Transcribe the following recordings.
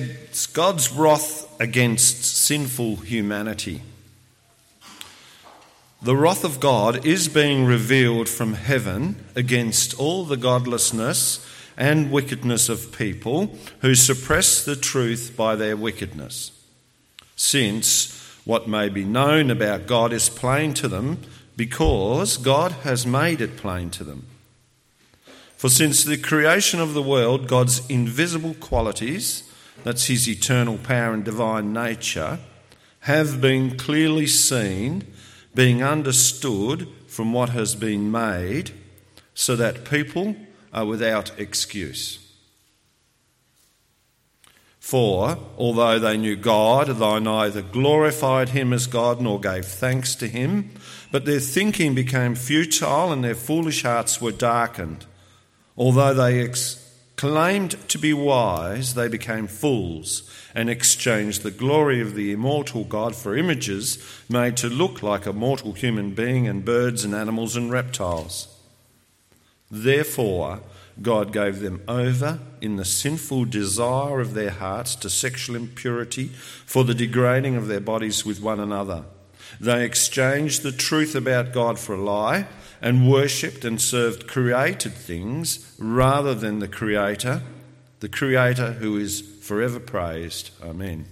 It's God's wrath against sinful humanity. The wrath of God is being revealed from heaven against all the godlessness and wickedness of people who suppress the truth by their wickedness. Since what may be known about God is plain to them because God has made it plain to them. For since the creation of the world, God's invisible qualities, that's his eternal power and divine nature, have been clearly seen, being understood from what has been made, so that people are without excuse. For, although they knew God, they neither glorified him as God nor gave thanks to him, but their thinking became futile and their foolish hearts were darkened. Although they ex- claimed to be wise, they became fools and exchanged the glory of the immortal God for images made to look like a mortal human being and birds and animals and reptiles. Therefore, God gave them over in the sinful desire of their hearts to sexual impurity for the degrading of their bodies with one another. They exchanged the truth about God for a lie and worshipped and served created things rather than the Creator, the Creator who is forever praised. Amen.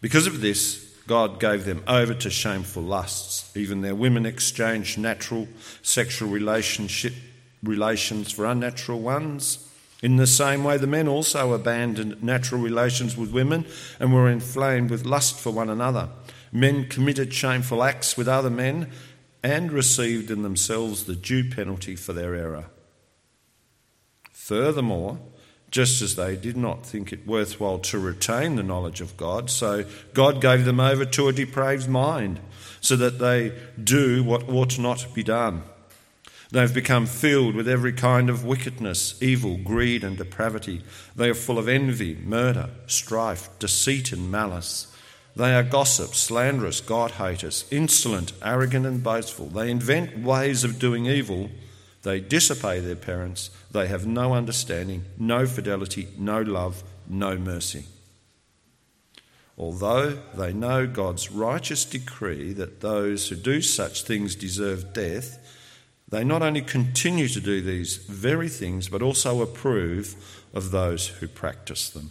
Because of this, God gave them over to shameful lusts. Even their women exchanged natural sexual relationship, relations for unnatural ones. In the same way, the men also abandoned natural relations with women and were inflamed with lust for one another. Men committed shameful acts with other men and received in themselves the due penalty for their error. Furthermore, just as they did not think it worthwhile to retain the knowledge of God, so God gave them over to a depraved mind, so that they do what ought not be done. They have become filled with every kind of wickedness, evil, greed, and depravity. They are full of envy, murder, strife, deceit, and malice. They are gossips, slanderous, God haters, insolent, arrogant, and boastful. They invent ways of doing evil. They disobey their parents. They have no understanding, no fidelity, no love, no mercy. Although they know God's righteous decree that those who do such things deserve death, they not only continue to do these very things, but also approve of those who practice them.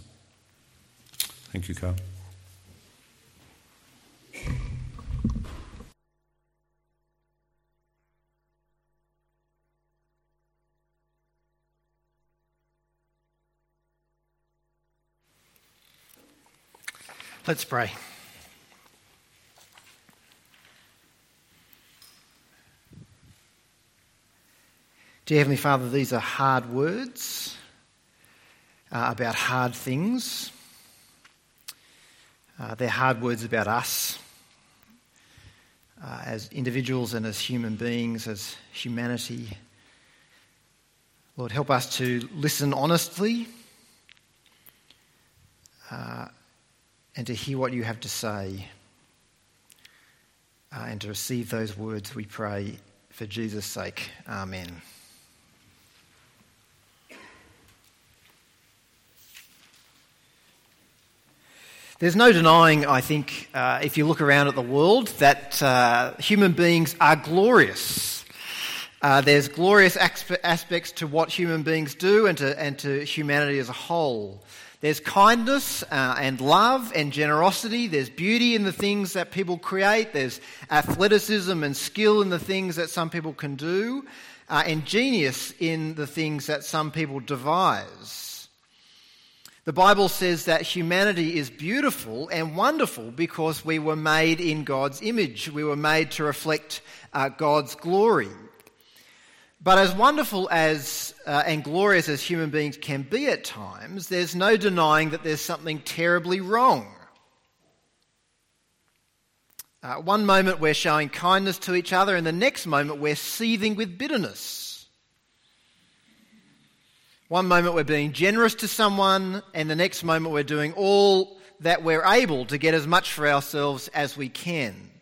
Thank you, Carl. Let's pray. Dear Heavenly Father, these are hard words uh, about hard things. Uh, they're hard words about us uh, as individuals and as human beings, as humanity. Lord, help us to listen honestly uh, and to hear what you have to say uh, and to receive those words, we pray, for Jesus' sake. Amen. There's no denying, I think, uh, if you look around at the world, that uh, human beings are glorious. Uh, there's glorious aspects to what human beings do and to, and to humanity as a whole. There's kindness uh, and love and generosity. There's beauty in the things that people create. There's athleticism and skill in the things that some people can do, uh, and genius in the things that some people devise. The Bible says that humanity is beautiful and wonderful because we were made in God's image. We were made to reflect uh, God's glory. But as wonderful as uh, and glorious as human beings can be at times, there's no denying that there's something terribly wrong. Uh, one moment we're showing kindness to each other, and the next moment we're seething with bitterness. One moment we're being generous to someone, and the next moment we're doing all that we're able to get as much for ourselves as we can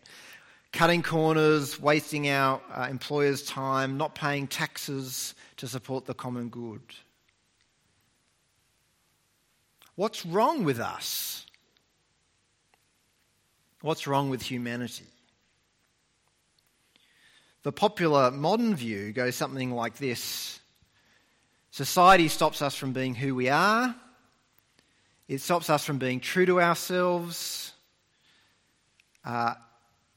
cutting corners, wasting our uh, employers' time, not paying taxes to support the common good. What's wrong with us? What's wrong with humanity? The popular modern view goes something like this Society stops us from being who we are, it stops us from being true to ourselves, uh,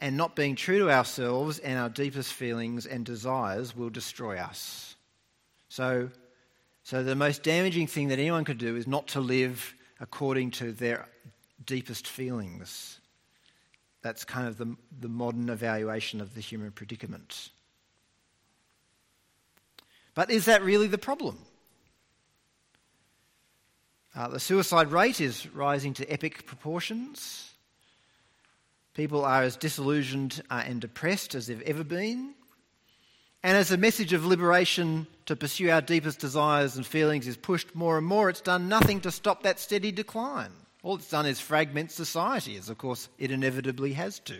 and not being true to ourselves and our deepest feelings and desires will destroy us. So, so the most damaging thing that anyone could do is not to live according to their deepest feelings. That's kind of the, the modern evaluation of the human predicament. But is that really the problem? Uh, the suicide rate is rising to epic proportions. People are as disillusioned uh, and depressed as they've ever been. And as the message of liberation to pursue our deepest desires and feelings is pushed more and more, it's done nothing to stop that steady decline. All it's done is fragment society, as of course it inevitably has to.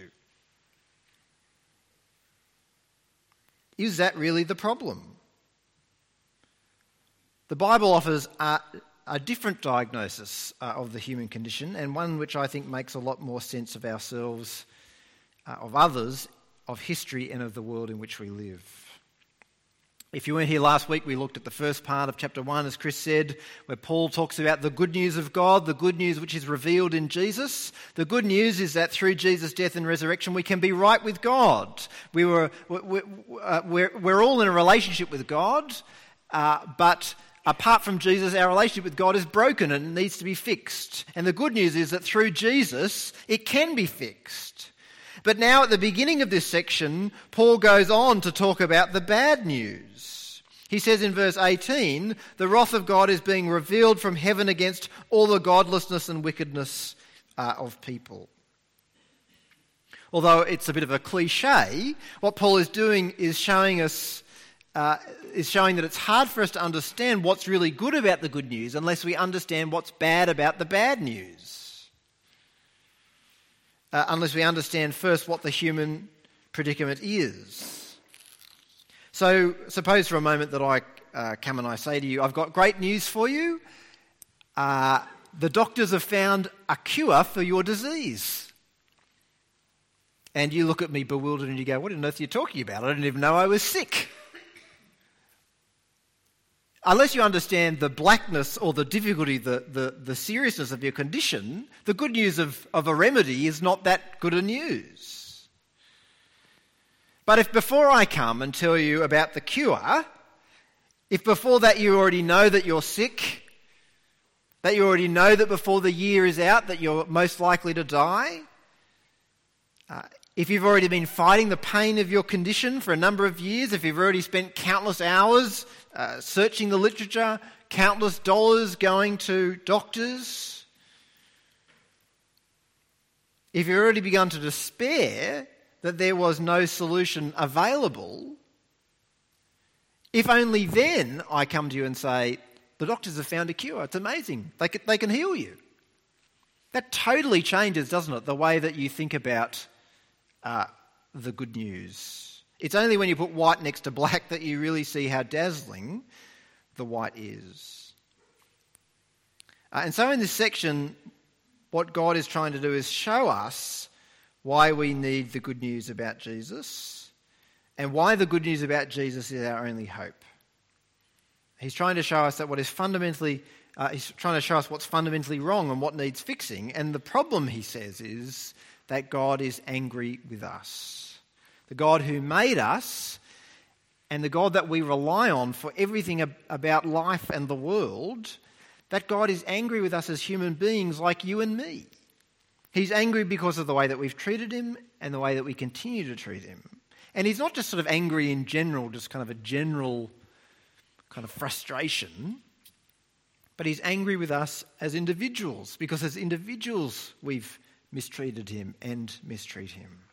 Is that really the problem? The Bible offers a, a different diagnosis uh, of the human condition, and one which I think makes a lot more sense of ourselves, uh, of others, of history, and of the world in which we live. If you weren't here last week, we looked at the first part of chapter 1, as Chris said, where Paul talks about the good news of God, the good news which is revealed in Jesus. The good news is that through Jesus' death and resurrection, we can be right with God. We were, uh, we're, we're all in a relationship with God, uh, but apart from Jesus, our relationship with God is broken and needs to be fixed. And the good news is that through Jesus, it can be fixed. But now, at the beginning of this section, Paul goes on to talk about the bad news. He says in verse 18, the wrath of God is being revealed from heaven against all the godlessness and wickedness uh, of people. Although it's a bit of a cliche, what Paul is doing is showing us uh, is showing that it's hard for us to understand what's really good about the good news unless we understand what's bad about the bad news uh, unless we understand first what the human predicament is. So, suppose for a moment that I uh, come and I say to you, I've got great news for you. Uh, the doctors have found a cure for your disease. And you look at me bewildered and you go, What on earth are you talking about? I didn't even know I was sick unless you understand the blackness or the difficulty, the, the, the seriousness of your condition, the good news of, of a remedy is not that good a news. But if before I come and tell you about the cure, if before that you already know that you're sick, that you already know that before the year is out that you're most likely to die, uh, if you've already been fighting the pain of your condition for a number of years, if you've already spent countless hours uh, searching the literature, countless dollars going to doctors, if you've already begun to despair that there was no solution available, if only then I come to you and say, the doctors have found a cure. It's amazing. They can, they can heal you. That totally changes, doesn't it, the way that you think about uh, the good news. It's only when you put white next to black that you really see how dazzling the white is. Uh, and so, in this section, what God is trying to do is show us why we need the good news about Jesus and why the good news about Jesus is our only hope. He's trying to show us that what is fundamentally, uh, he's trying to show us what's fundamentally wrong and what needs fixing. And the problem, he says, is that God is angry with us. The God who made us and the God that we rely on for everything about life and the world, that God is angry with us as human beings like you and me. He's angry because of the way that we've treated him and the way that we continue to treat him. And he's not just sort of angry in general, just kind of a general kind of frustration, but he's angry with us as individuals because as individuals we've mistreated him and mistreat him.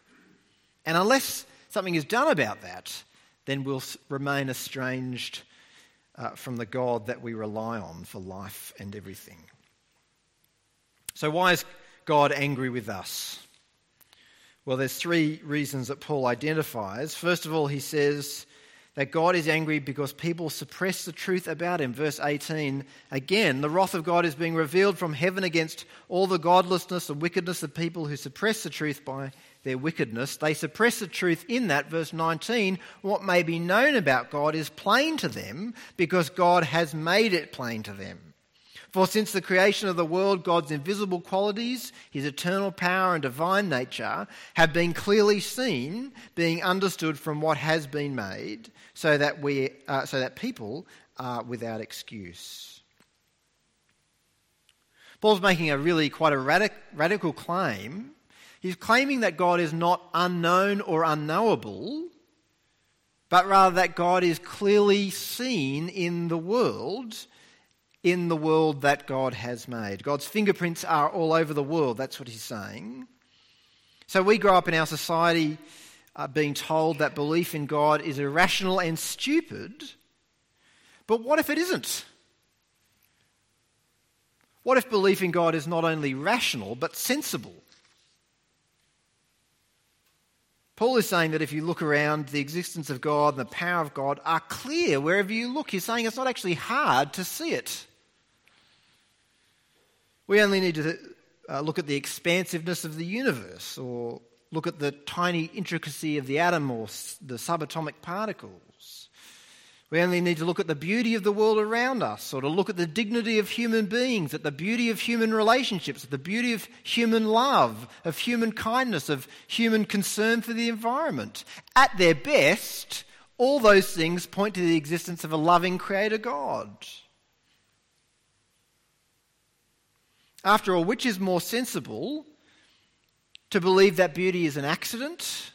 And unless something is done about that, then we'll remain estranged uh, from the God that we rely on for life and everything. So, why is God angry with us? Well, there's three reasons that Paul identifies. First of all, he says that God is angry because people suppress the truth about him. Verse 18 again, the wrath of God is being revealed from heaven against all the godlessness and wickedness of people who suppress the truth by their wickedness. They suppress the truth in that. Verse 19, what may be known about God is plain to them because God has made it plain to them. For since the creation of the world, God's invisible qualities, his eternal power and divine nature, have been clearly seen, being understood from what has been made, so that, we, uh, so that people are without excuse. Paul's making a really quite a radic- radical claim. He's claiming that God is not unknown or unknowable, but rather that God is clearly seen in the world in the world that God has made. God's fingerprints are all over the world, that's what he's saying. So we grow up in our society uh, being told that belief in God is irrational and stupid. But what if it isn't? What if belief in God is not only rational but sensible? Paul is saying that if you look around, the existence of God and the power of God are clear wherever you look. He's saying it's not actually hard to see it. We only need to uh, look at the expansiveness of the universe or look at the tiny intricacy of the atom or the subatomic particles. We only need to look at the beauty of the world around us or to look at the dignity of human beings, at the beauty of human relationships, at the beauty of human love, of human kindness, of human concern for the environment. At their best, all those things point to the existence of a loving Creator God. After all, which is more sensible? To believe that beauty is an accident?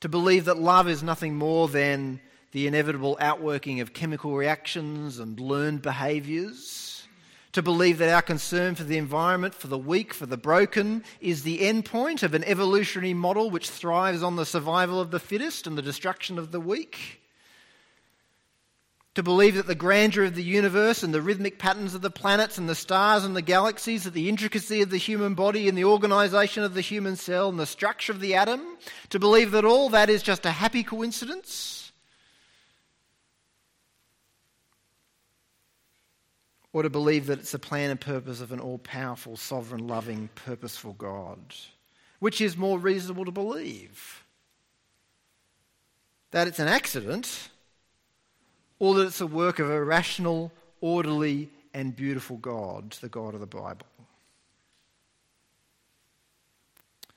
To believe that love is nothing more than the inevitable outworking of chemical reactions and learned behaviours? To believe that our concern for the environment, for the weak, for the broken, is the end point of an evolutionary model which thrives on the survival of the fittest and the destruction of the weak? to believe that the grandeur of the universe and the rhythmic patterns of the planets and the stars and the galaxies, that the intricacy of the human body and the organization of the human cell and the structure of the atom, to believe that all that is just a happy coincidence? Or to believe that it's the plan and purpose of an all powerful, sovereign, loving, purposeful God? Which is more reasonable to believe? That it's an accident or that it's a work of a rational, orderly, and beautiful God, the God of the Bible.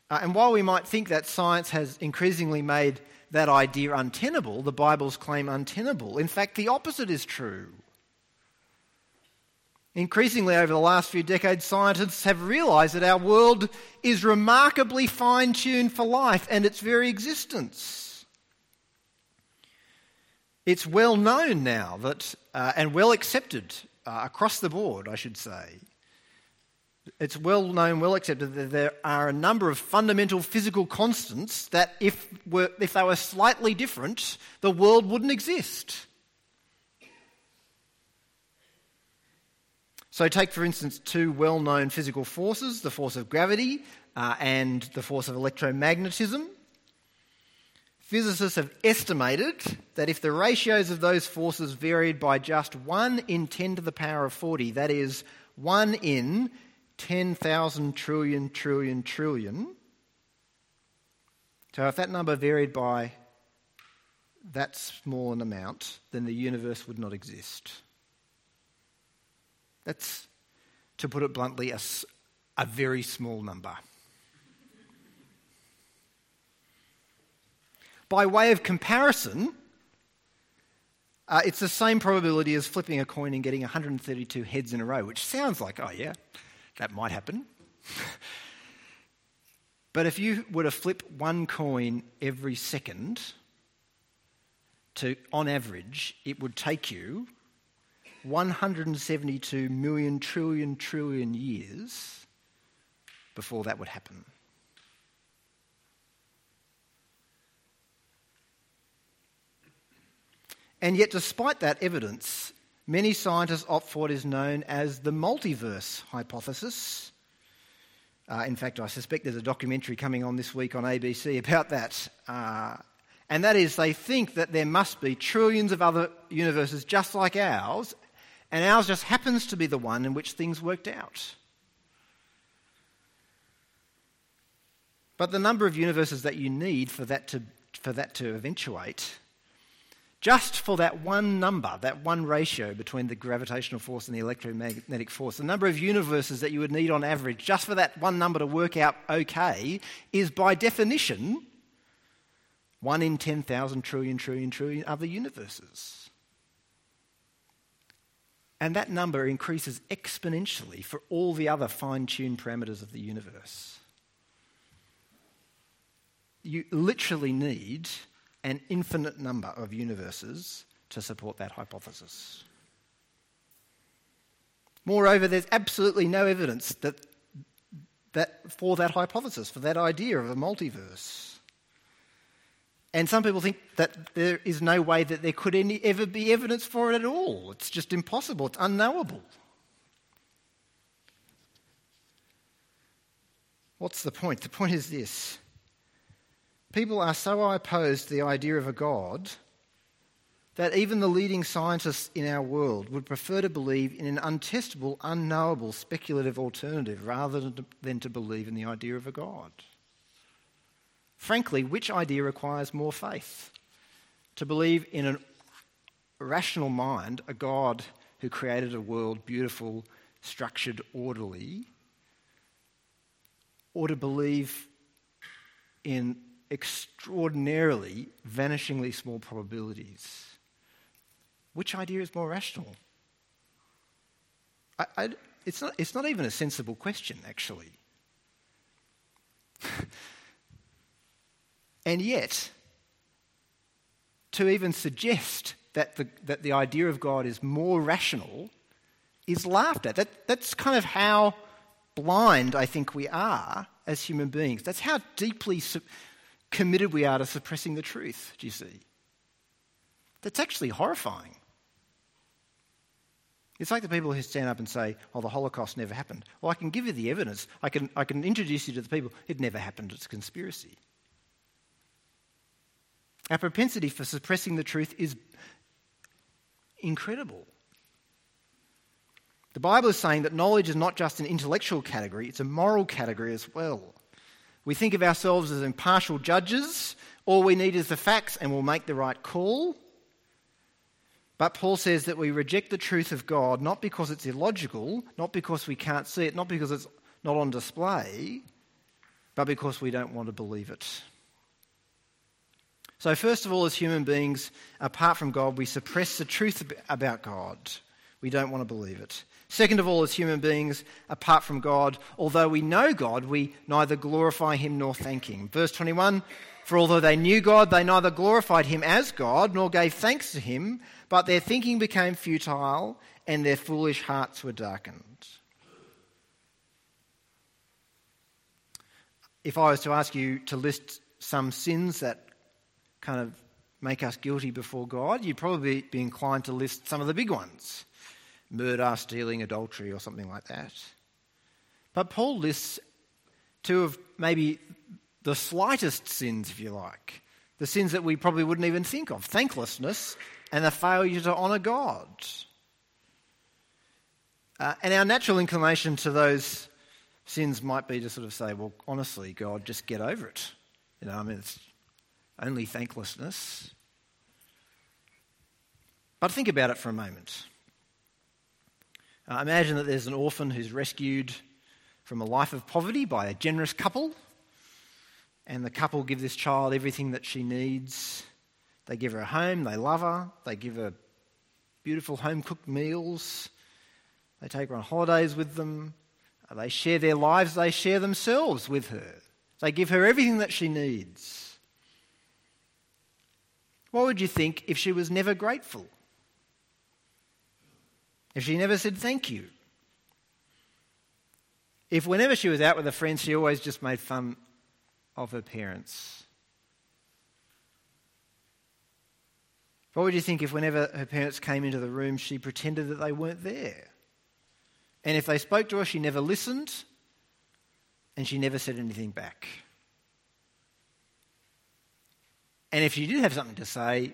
Uh, and while we might think that science has increasingly made that idea untenable, the Bible's claim untenable, in fact, the opposite is true. Increasingly, over the last few decades, scientists have realised that our world is remarkably fine tuned for life and its very existence. It's well known now that, uh, and well accepted uh, across the board, I should say. It's well known, well accepted that there are a number of fundamental physical constants that, if, were, if they were slightly different, the world wouldn't exist. So, take for instance two well known physical forces the force of gravity uh, and the force of electromagnetism. Physicists have estimated that if the ratios of those forces varied by just 1 in 10 to the power of 40, that is, 1 in 10,000 trillion, trillion, trillion, so if that number varied by that small an amount, then the universe would not exist. That's, to put it bluntly, a, a very small number. By way of comparison, uh, it's the same probability as flipping a coin and getting 132 heads in a row, which sounds like, oh, yeah, that might happen. but if you were to flip one coin every second, to, on average, it would take you 172 million trillion trillion years before that would happen. And yet, despite that evidence, many scientists opt for what is known as the multiverse hypothesis. Uh, in fact, I suspect there's a documentary coming on this week on ABC about that. Uh, And that is, they think that there must be trillions of other universes just like ours, and ours just happens to be the one in which things worked out. But the number of universes that you need for that to, for that to eventuate, just for that one number, that one ratio between the gravitational force and the electromagnetic force, the number of universes that you would need on average, just for that one number to work out okay, is by definition one in 10,000 trillion, trillion, trillion other universes. And that number increases exponentially for all the other fine tuned parameters of the universe. You literally need an infinite number of universes to support that hypothesis. Moreover, there's absolutely no evidence that, that for that hypothesis, for that idea of a multiverse. And some people think that there is no way that there could any, ever be evidence for it at all. It's just impossible, it's unknowable. What's the point? The point is this people are so opposed to the idea of a God that even the leading scientists in our world would prefer to believe in an untestable, unknowable, speculative alternative rather than to believe in the idea of a God. Frankly, which idea requires more faith? To believe in a rational mind, a God who created a world beautiful, structured, orderly, or to believe in extraordinarily, vanishingly small probabilities? Which idea is more rational? I, I, it's, not, it's not even a sensible question, actually. And yet, to even suggest that the, that the idea of God is more rational is laughed at. That, that's kind of how blind I think we are as human beings. That's how deeply su- committed we are to suppressing the truth, do you see? That's actually horrifying. It's like the people who stand up and say, oh, the Holocaust never happened. Well, I can give you the evidence. I can, I can introduce you to the people. It never happened. It's a conspiracy. Our propensity for suppressing the truth is incredible. The Bible is saying that knowledge is not just an intellectual category, it's a moral category as well. We think of ourselves as impartial judges. All we need is the facts and we'll make the right call. But Paul says that we reject the truth of God not because it's illogical, not because we can't see it, not because it's not on display, but because we don't want to believe it. So, first of all, as human beings, apart from God, we suppress the truth about God. We don't want to believe it. Second of all, as human beings, apart from God, although we know God, we neither glorify him nor thank him. Verse 21 For although they knew God, they neither glorified him as God nor gave thanks to him, but their thinking became futile and their foolish hearts were darkened. If I was to ask you to list some sins that kind of make us guilty before God, you'd probably be inclined to list some of the big ones murder, stealing, adultery, or something like that. But Paul lists two of maybe the slightest sins, if you like, the sins that we probably wouldn't even think of thanklessness and the failure to honour God. Uh, and our natural inclination to those sins might be to sort of say, well, honestly, God, just get over it. You know, I mean, it's only thanklessness. But think about it for a moment. Uh, imagine that there's an orphan who's rescued from a life of poverty by a generous couple, and the couple give this child everything that she needs. They give her a home, they love her, they give her beautiful home cooked meals, they take her on holidays with them, they share their lives, they share themselves with her. They give her everything that she needs. What would you think if she was never grateful? If she never said thank you? If whenever she was out with her friends, she always just made fun of her parents? What would you think if whenever her parents came into the room, she pretended that they weren't there? And if they spoke to her, she never listened and she never said anything back. And if she did have something to say,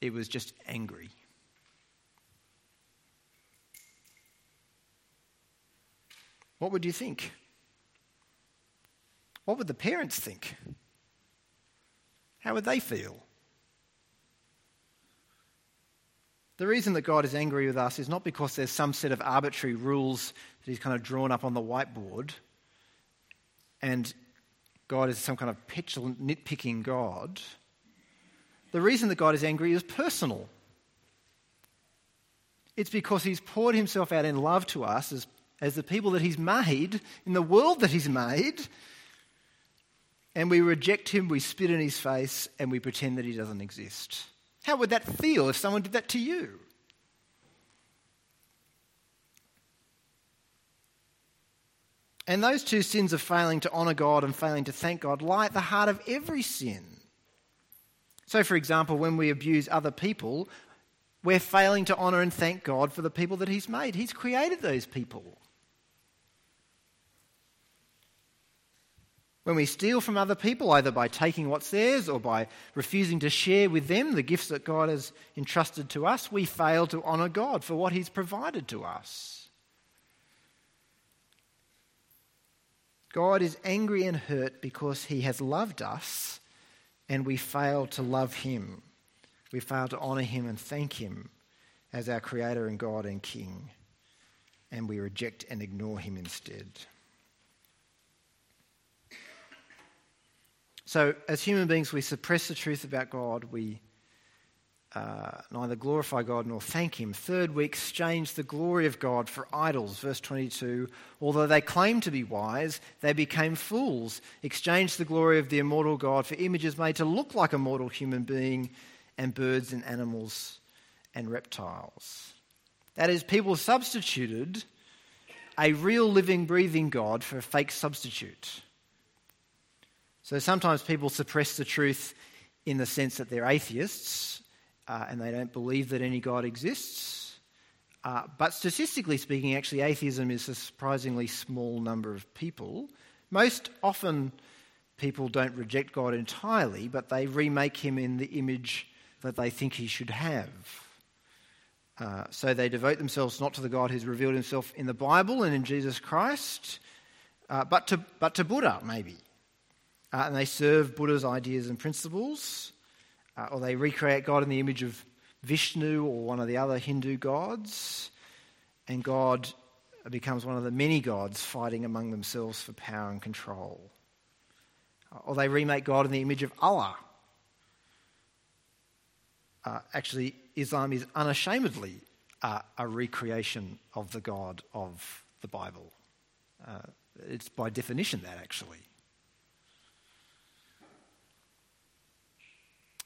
it was just angry. What would you think? What would the parents think? How would they feel? The reason that God is angry with us is not because there's some set of arbitrary rules that He's kind of drawn up on the whiteboard and God is some kind of petulant, nitpicking God. The reason that God is angry is personal. It's because He's poured Himself out in love to us as, as the people that He's made, in the world that He's made, and we reject Him, we spit in His face, and we pretend that He doesn't exist. How would that feel if someone did that to you? And those two sins of failing to honour God and failing to thank God lie at the heart of every sin. So, for example, when we abuse other people, we're failing to honour and thank God for the people that He's made. He's created those people. When we steal from other people, either by taking what's theirs or by refusing to share with them the gifts that God has entrusted to us, we fail to honour God for what He's provided to us. God is angry and hurt because He has loved us and we fail to love Him. We fail to honour Him and thank Him as our Creator and God and King. And we reject and ignore Him instead. So, as human beings, we suppress the truth about God. We uh, neither glorify God nor thank Him. Third, we exchange the glory of God for idols. Verse 22 Although they claimed to be wise, they became fools, exchanged the glory of the immortal God for images made to look like a mortal human being and birds and animals and reptiles. That is, people substituted a real living, breathing God for a fake substitute. So sometimes people suppress the truth in the sense that they're atheists uh, and they don't believe that any God exists. Uh, but statistically speaking, actually, atheism is a surprisingly small number of people. Most often, people don't reject God entirely, but they remake him in the image that they think he should have. Uh, so they devote themselves not to the God who's revealed himself in the Bible and in Jesus Christ, uh, but, to, but to Buddha, maybe uh, and they serve Buddha's ideas and principles, uh, or they recreate God in the image of Vishnu or one of the other Hindu gods, and God becomes one of the many gods fighting among themselves for power and control. Uh, or they remake God in the image of Allah. Uh, actually, Islam is unashamedly uh, a recreation of the God of the Bible. Uh, it's by definition that, actually.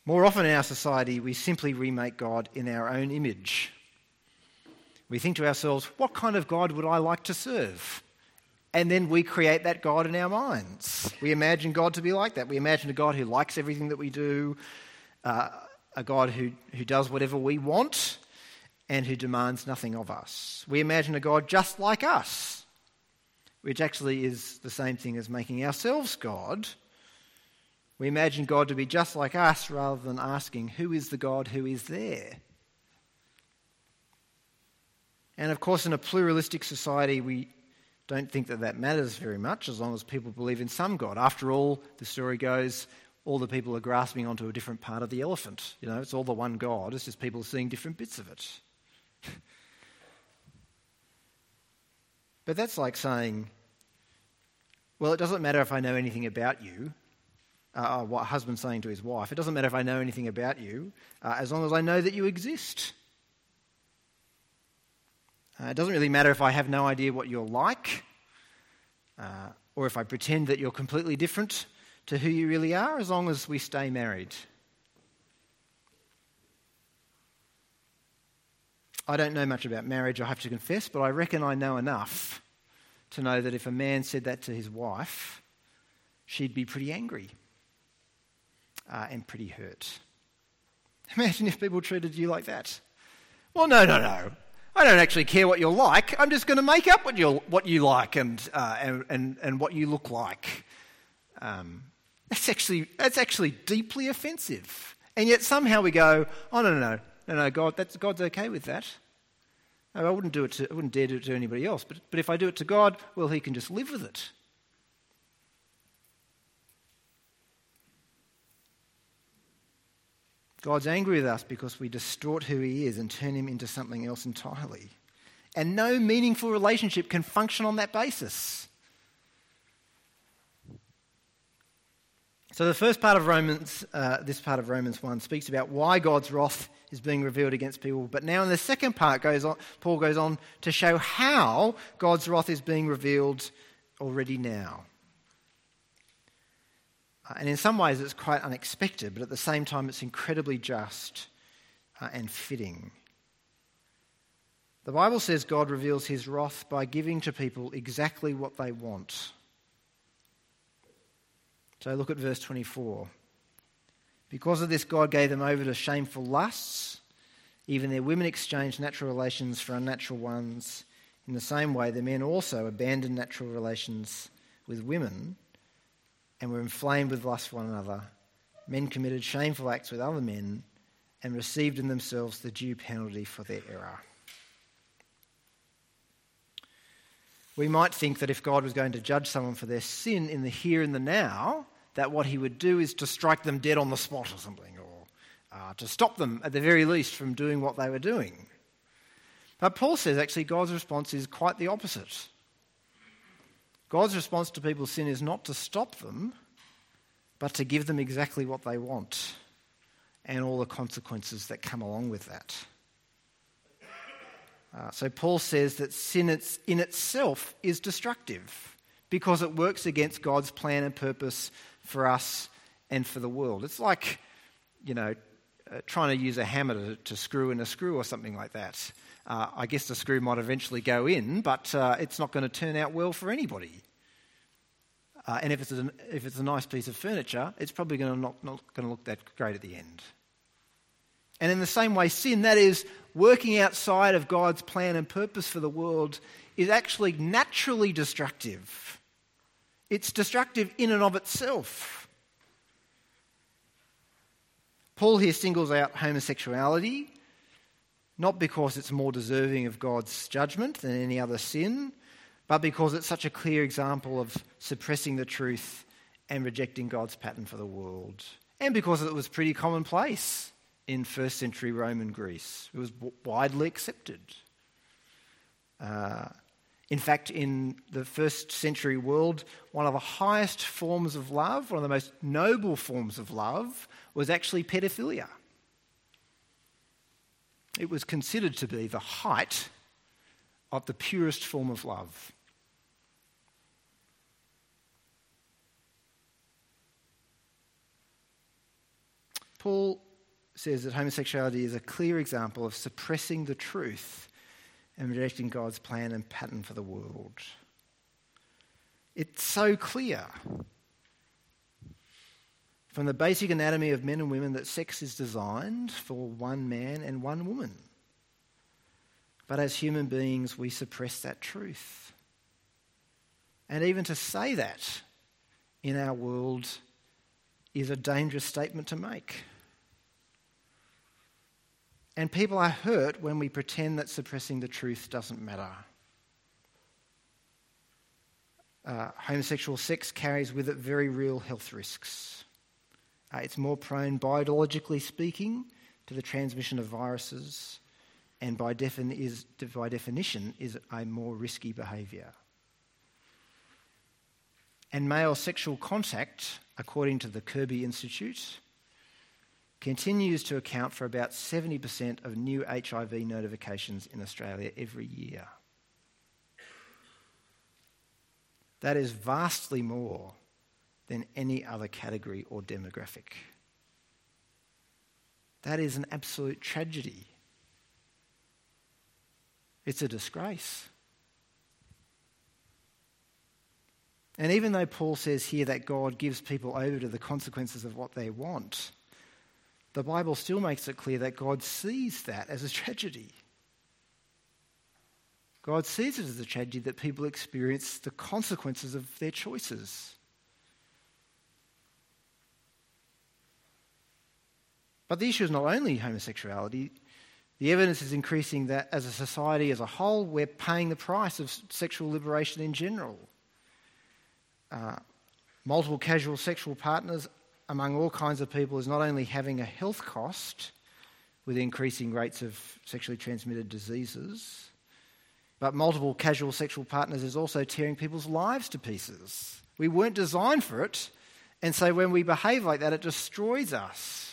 More often in our society, we simply remake God in our own image. We think to ourselves, what kind of God would I like to serve? And then we create that God in our minds. We imagine God to be like that. We imagine a God who likes everything that we do, uh, a God who, who does whatever we want, and who demands nothing of us. We imagine a God just like us, which actually is the same thing as making ourselves God we imagine God to be just like us rather than asking, who is the God who is there? And of course, in a pluralistic society, we don't think that that matters very much as long as people believe in some God. After all, the story goes, all the people are grasping onto a different part of the elephant. You know, it's all the one God, it's just people seeing different bits of it. but that's like saying, well, it doesn't matter if I know anything about you uh, what a husband's saying to his wife. It doesn't matter if I know anything about you, uh, as long as I know that you exist. Uh, it doesn't really matter if I have no idea what you're like, uh, or if I pretend that you're completely different to who you really are, as long as we stay married. I don't know much about marriage, I have to confess, but I reckon I know enough to know that if a man said that to his wife, she'd be pretty angry uh, and pretty hurt. Imagine if people treated you like that. Well, no, no, no. I don't actually care what you're like. I'm just going to make up what you what you like and, uh, and, and and what you look like. Um, That's actually, that's actually deeply offensive. And yet somehow we go, oh, no, no, no, no, no, God, that's, God's okay with that. I wouldn't do it to, I wouldn't dare do it to anybody else. But, but if I do it to God, well, He can just live with it. God's angry with us because we distort who He is and turn Him into something else entirely. And no meaningful relationship can function on that basis. So, the first part of Romans, uh, this part of Romans 1, speaks about why God's wrath is being revealed against people. But now, in the second part, goes on, Paul goes on to show how God's wrath is being revealed already now. Uh, and in some ways, it's quite unexpected, but at the same time, it's incredibly just uh, and fitting. The Bible says God reveals his wrath by giving to people exactly what they want. So look at verse 24. Because of this, God gave them over to shameful lusts. Even their women exchanged natural relations for unnatural ones. In the same way, the men also abandoned natural relations with women and were inflamed with lust for one another. Men committed shameful acts with other men and received in themselves the due penalty for their error. We might think that if God was going to judge someone for their sin in the here and the now, that what he would do is to strike them dead on the spot or something, or uh, to stop them at the very least from doing what they were doing. But Paul says actually God's response is quite the opposite. God's response to people's sin is not to stop them, but to give them exactly what they want and all the consequences that come along with that. Uh, so Paul says that sin in itself is destructive because it works against God's plan and purpose for us and for the world. It's like, you know, uh, trying to use a hammer to, to, screw in a screw or something like that. Uh, I guess the screw might eventually go in, but uh, it's not going to turn out well for anybody. Uh, and if it's, a, if it's a nice piece of furniture, it's probably going to not, not going to look that great at the end. And in the same way, sin, that is, working outside of God's plan and purpose for the world, is actually naturally destructive. It's destructive in and of itself. Paul here singles out homosexuality, not because it's more deserving of God's judgment than any other sin, but because it's such a clear example of suppressing the truth and rejecting God's pattern for the world, and because it was pretty commonplace in first century Roman Greece. It was widely accepted. Uh, in fact, in the first century world, one of the highest forms of love, one of the most noble forms of love, was actually pedophilia. It was considered to be the height of the purest form of love. Paul says that homosexuality is a clear example of suppressing the truth and rejecting God's plan and pattern for the world. It's so clear from the basic anatomy of men and women that sex is designed for one man and one woman. But as human beings, we suppress that truth. And even to say that in our world is a dangerous statement to make. And people are hurt when we pretend that suppressing the truth doesn't matter. Uh, homosexual sex carries with it very real health risks. Uh, it's more prone, biologically speaking, to the transmission of viruses, and by, is, by definition, is a more risky behaviour. And male sexual contact, according to the Kirby Institute, continues to account for about 70% of new HIV notifications in Australia every year. That is vastly more than any other category or demographic. That is an absolute tragedy. It's a disgrace. And even though Paul says here that God gives people over to the consequences of what they want, the Bible still makes it clear that God sees that as a tragedy. God sees it as a tragedy that people experience the consequences of their choices. But the issue is not only homosexuality. The evidence is increasing that as a society as a whole, we're paying the price of sexual liberation in general. Uh, multiple casual sexual partners among all kinds of people is not only having a health cost with increasing rates of sexually transmitted diseases, but multiple casual sexual partners is also tearing people's lives to pieces. We weren't designed for it, and so when we behave like that, it destroys us.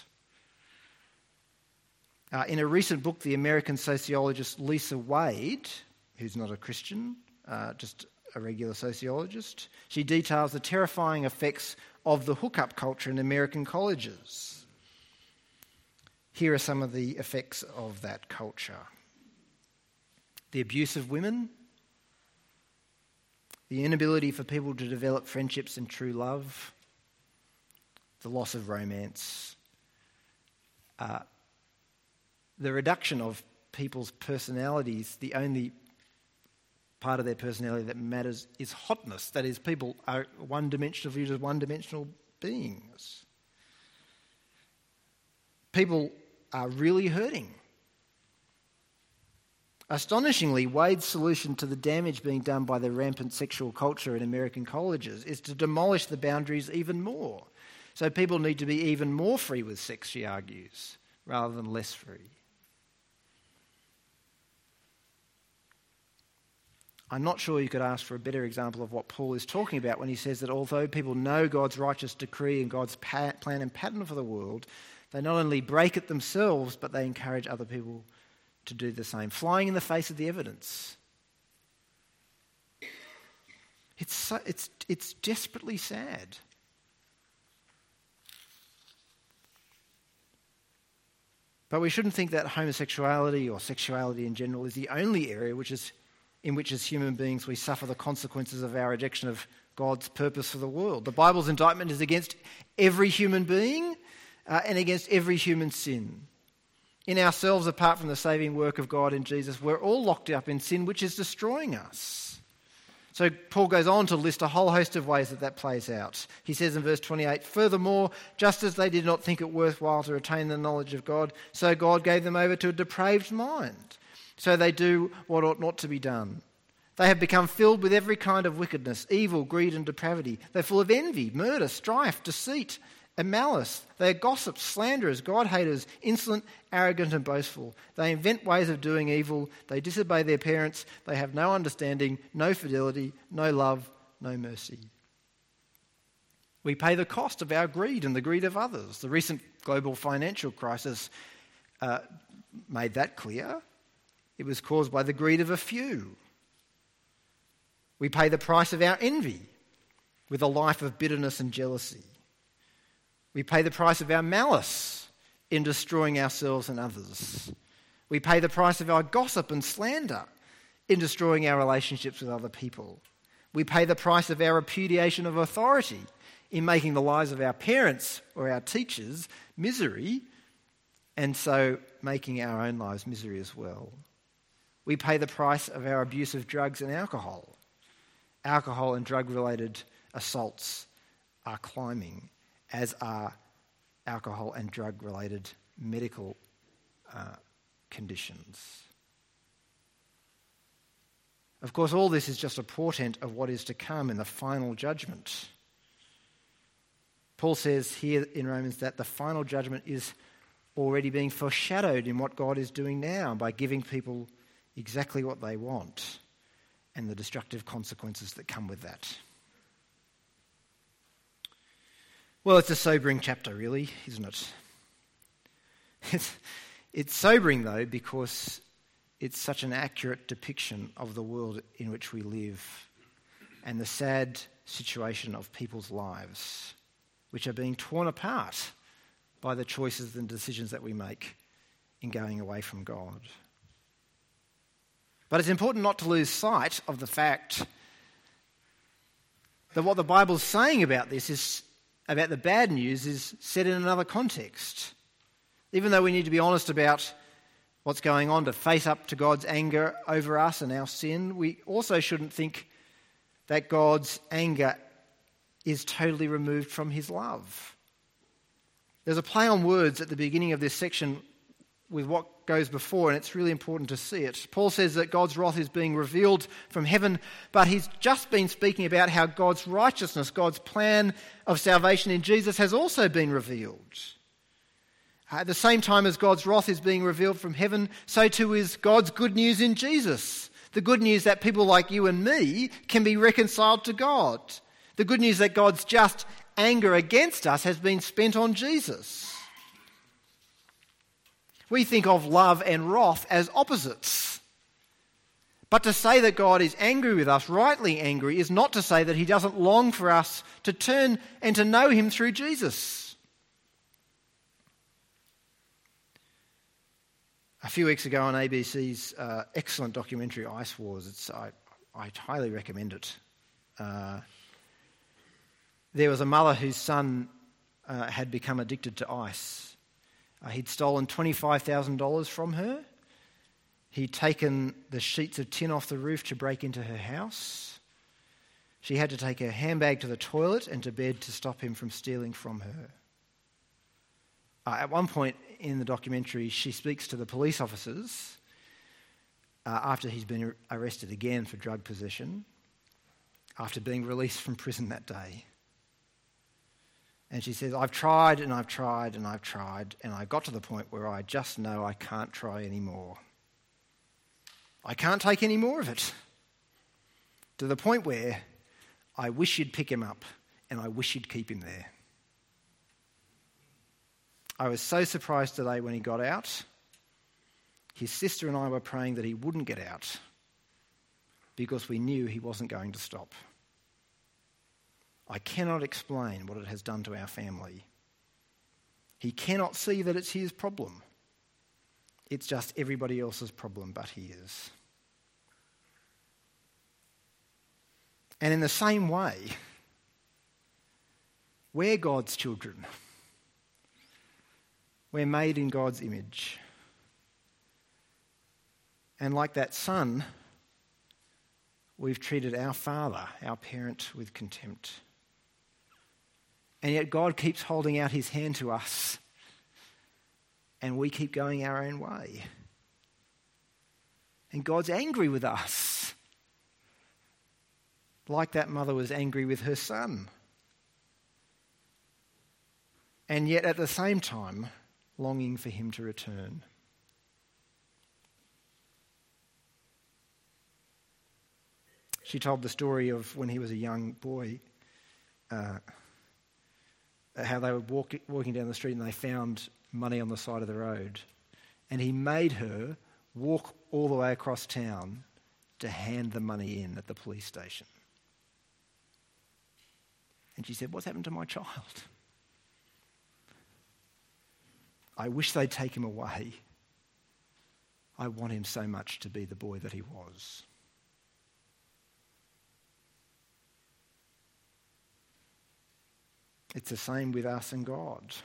Uh, in a recent book, the American sociologist Lisa Wade, who's not a Christian, uh, just a regular sociologist, she details the terrifying effects of the hookup culture in American colleges. Here are some of the effects of that culture the abuse of women, the inability for people to develop friendships and true love, the loss of romance, uh, the reduction of people's personalities, the only part of their personality that matters is hotness. That is, people are one dimensional, viewed as one dimensional beings. People are really hurting. Astonishingly, Wade's solution to the damage being done by the rampant sexual culture in American colleges is to demolish the boundaries even more. So people need to be even more free with sex, she argues, rather than less free. I'm not sure you could ask for a better example of what Paul is talking about when he says that although people know God's righteous decree and God's plan and pattern for the world, they not only break it themselves, but they encourage other people to do the same, flying in the face of the evidence. It's, so, it's, it's desperately sad. But we shouldn't think that homosexuality or sexuality in general is the only area which is, in which, as human beings, we suffer the consequences of our rejection of God's purpose for the world. The Bible's indictment is against every human being uh, and against every human sin in ourselves, apart from the saving work of God in Jesus, we're all locked up in sin, which is destroying us. So Paul goes on to list a whole host of ways that that plays out. He says in verse 28 Furthermore, just as they did not think it worthwhile to retain the knowledge of God, so God gave them over to a depraved mind. So they do what ought not to be done. They have become filled with every kind of wickedness, evil, greed, and depravity. They're full of envy, murder, strife, deceit and malice. They are gossips, slanderers, God haters, insolent, arrogant, and boastful. They invent ways of doing evil. They disobey their parents. They have no understanding, no fidelity, no love, no mercy. We pay the cost of our greed and the greed of others. The recent global financial crisis uh, made that clear. It was caused by the greed of a few. We pay the price of our envy with a life of bitterness and jealousy. We pay the price of our malice in destroying ourselves and others. We pay the price of our gossip and slander in destroying our relationships with other people. We pay the price of our repudiation of authority in making the lives of our parents or our teachers misery, and so making our own lives misery as well. We pay the price of our abuse of drugs and alcohol. Alcohol and drug related assaults are climbing as are alcohol and drug related medical uh, conditions. Of course, all this is just a portent of what is to come in the final judgment. Paul says here in Romans that the final judgment is already being foreshadowed in what God is doing now by giving people exactly what they want and the destructive consequences that come with that. Well, it's a sobering chapter, really, isn't it? It's, it's sobering, though, because it's such an accurate depiction of the world in which we live and the sad situation of people's lives, which are being torn apart by the choices and decisions that we make in going away from God. But it's important not to lose sight of the fact that what the Bible's saying about this is about the bad news is said in another context. Even though we need to be honest about what's going on to face up to God's anger over us and our sin, we also shouldn't think that God's anger is totally removed from his love. There's a play on words at the beginning of this section with what goes before, and it's really important to see it. Paul says that God's wrath is being revealed from heaven, but he's just been speaking about how God's righteousness, God's plan of salvation in Jesus, has also been revealed. At the same time as God's wrath is being revealed from heaven, so too is God's good news in Jesus. The good news that people like you and me can be reconciled to God. The good news that God's just anger against us has been spent on Jesus. We think of love and wrath as opposites. But to say that God is angry with us, rightly angry, is not to say that he doesn't long for us to turn and to know him through Jesus. A few weeks ago on ABC's uh, excellent documentary Ice Wars, I, I, highly recommend it. Uh, there was a mother whose son uh, had become addicted to ice uh, he'd stolen $25,000 from her. He'd taken the sheets of tin off the roof to break into her house. She had to take her handbag to the toilet and to bed to stop him from stealing from her. Uh, at one point in the documentary, she speaks to the police officers uh, after he's been arrested again for drug possession, after being released from prison that day. And she says, I've tried and I've tried and I've tried, and I got to the point where I just know I can't try anymore. I can't take any more of it. To the point where I wish you'd pick him up and I wish you'd keep him there. I was so surprised today when he got out. His sister and I were praying that he wouldn't get out because we knew he wasn't going to stop. I cannot explain what it has done to our family. He cannot see that it's his problem. It's just everybody else's problem but his. And in the same way, we're God's children. We're made in God's image. And like that son, we've treated our father, our parent, with contempt. And yet God keeps holding out his hand to us. And we keep going our own way. And God's angry with us. Like that mother was angry with her son. And yet at the same time, longing for him to return. She told the story of when he was a young boy. Uh, how they were walk, walking down the street and they found money on the side of the road. And he made her walk all the way across town to hand the money in at the police station. And she said, What's happened to my child? I wish they'd take him away. I want him so much to be the boy that he was. It's the same with us and God.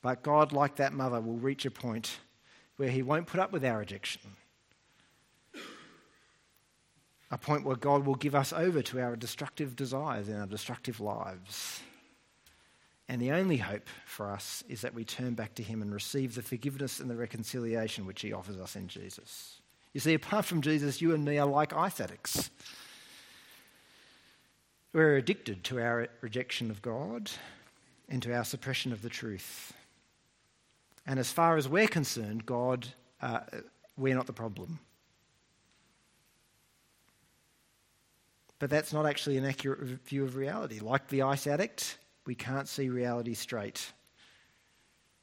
But God, like that mother, will reach a point where he won't put up with our rejection. A point where God will give us over to our destructive desires and our destructive lives. And the only hope for us is that we turn back to Him and receive the forgiveness and the reconciliation which He offers us in Jesus. You see, apart from Jesus, you and me are like addicts. We're addicted to our rejection of God and to our suppression of the truth. And as far as we're concerned, God, uh, we're not the problem. But that's not actually an accurate view of reality. Like the ice addict, we can't see reality straight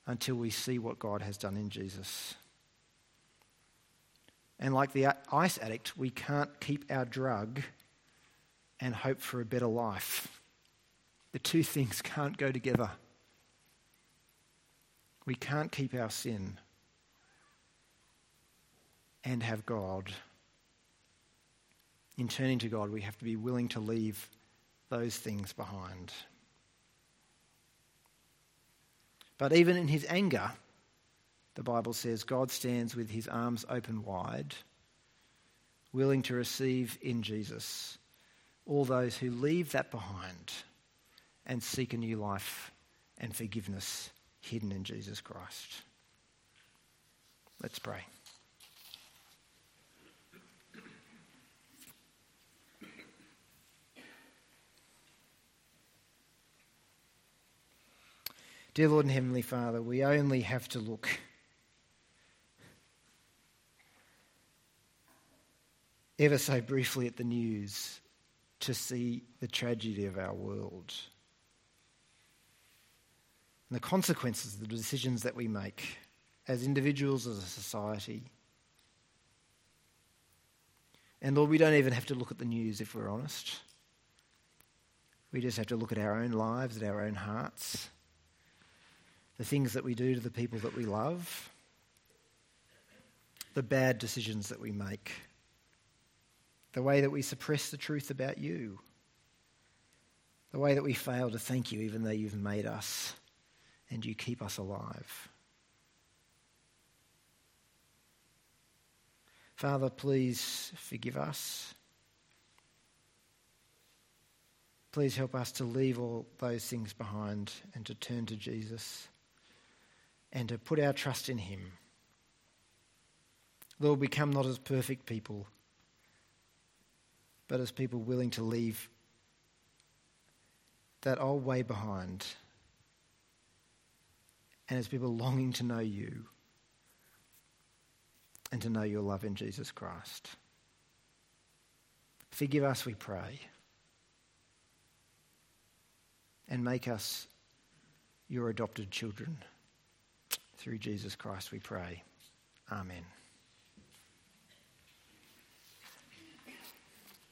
until we see what God has done in Jesus. And like the ice addict, we can't keep our drug and hope for a better life. The two things can't go together. We can't keep our sin and have God. In turning to God, we have to be willing to leave those things behind. But even in his anger, the Bible says God stands with his arms open wide, willing to receive in Jesus all those who leave that behind and seek a new life and forgiveness hidden in Jesus Christ. Let's pray. Dear Lord and Heavenly Father, we only have to look ever so briefly at the news to see the tragedy of our world and the consequences of the decisions that we make as individuals, as a society. And Lord, we don't even have to look at the news if we're honest. We just have to look at our own lives, at our own hearts, the things that we do to the people that we love, the bad decisions that we make the way that we suppress the truth about you, the way that we fail to thank you even though you've made us and you keep us alive. Father, please forgive us. Please help us to leave all those things behind and to turn to Jesus and to put our trust in Him. Lord, we come not as perfect people but as people willing to leave that old way behind, and as people longing to know you and to know your love in Jesus Christ. Forgive us, we pray, and make us your adopted children. Through Jesus Christ, we pray. Amen.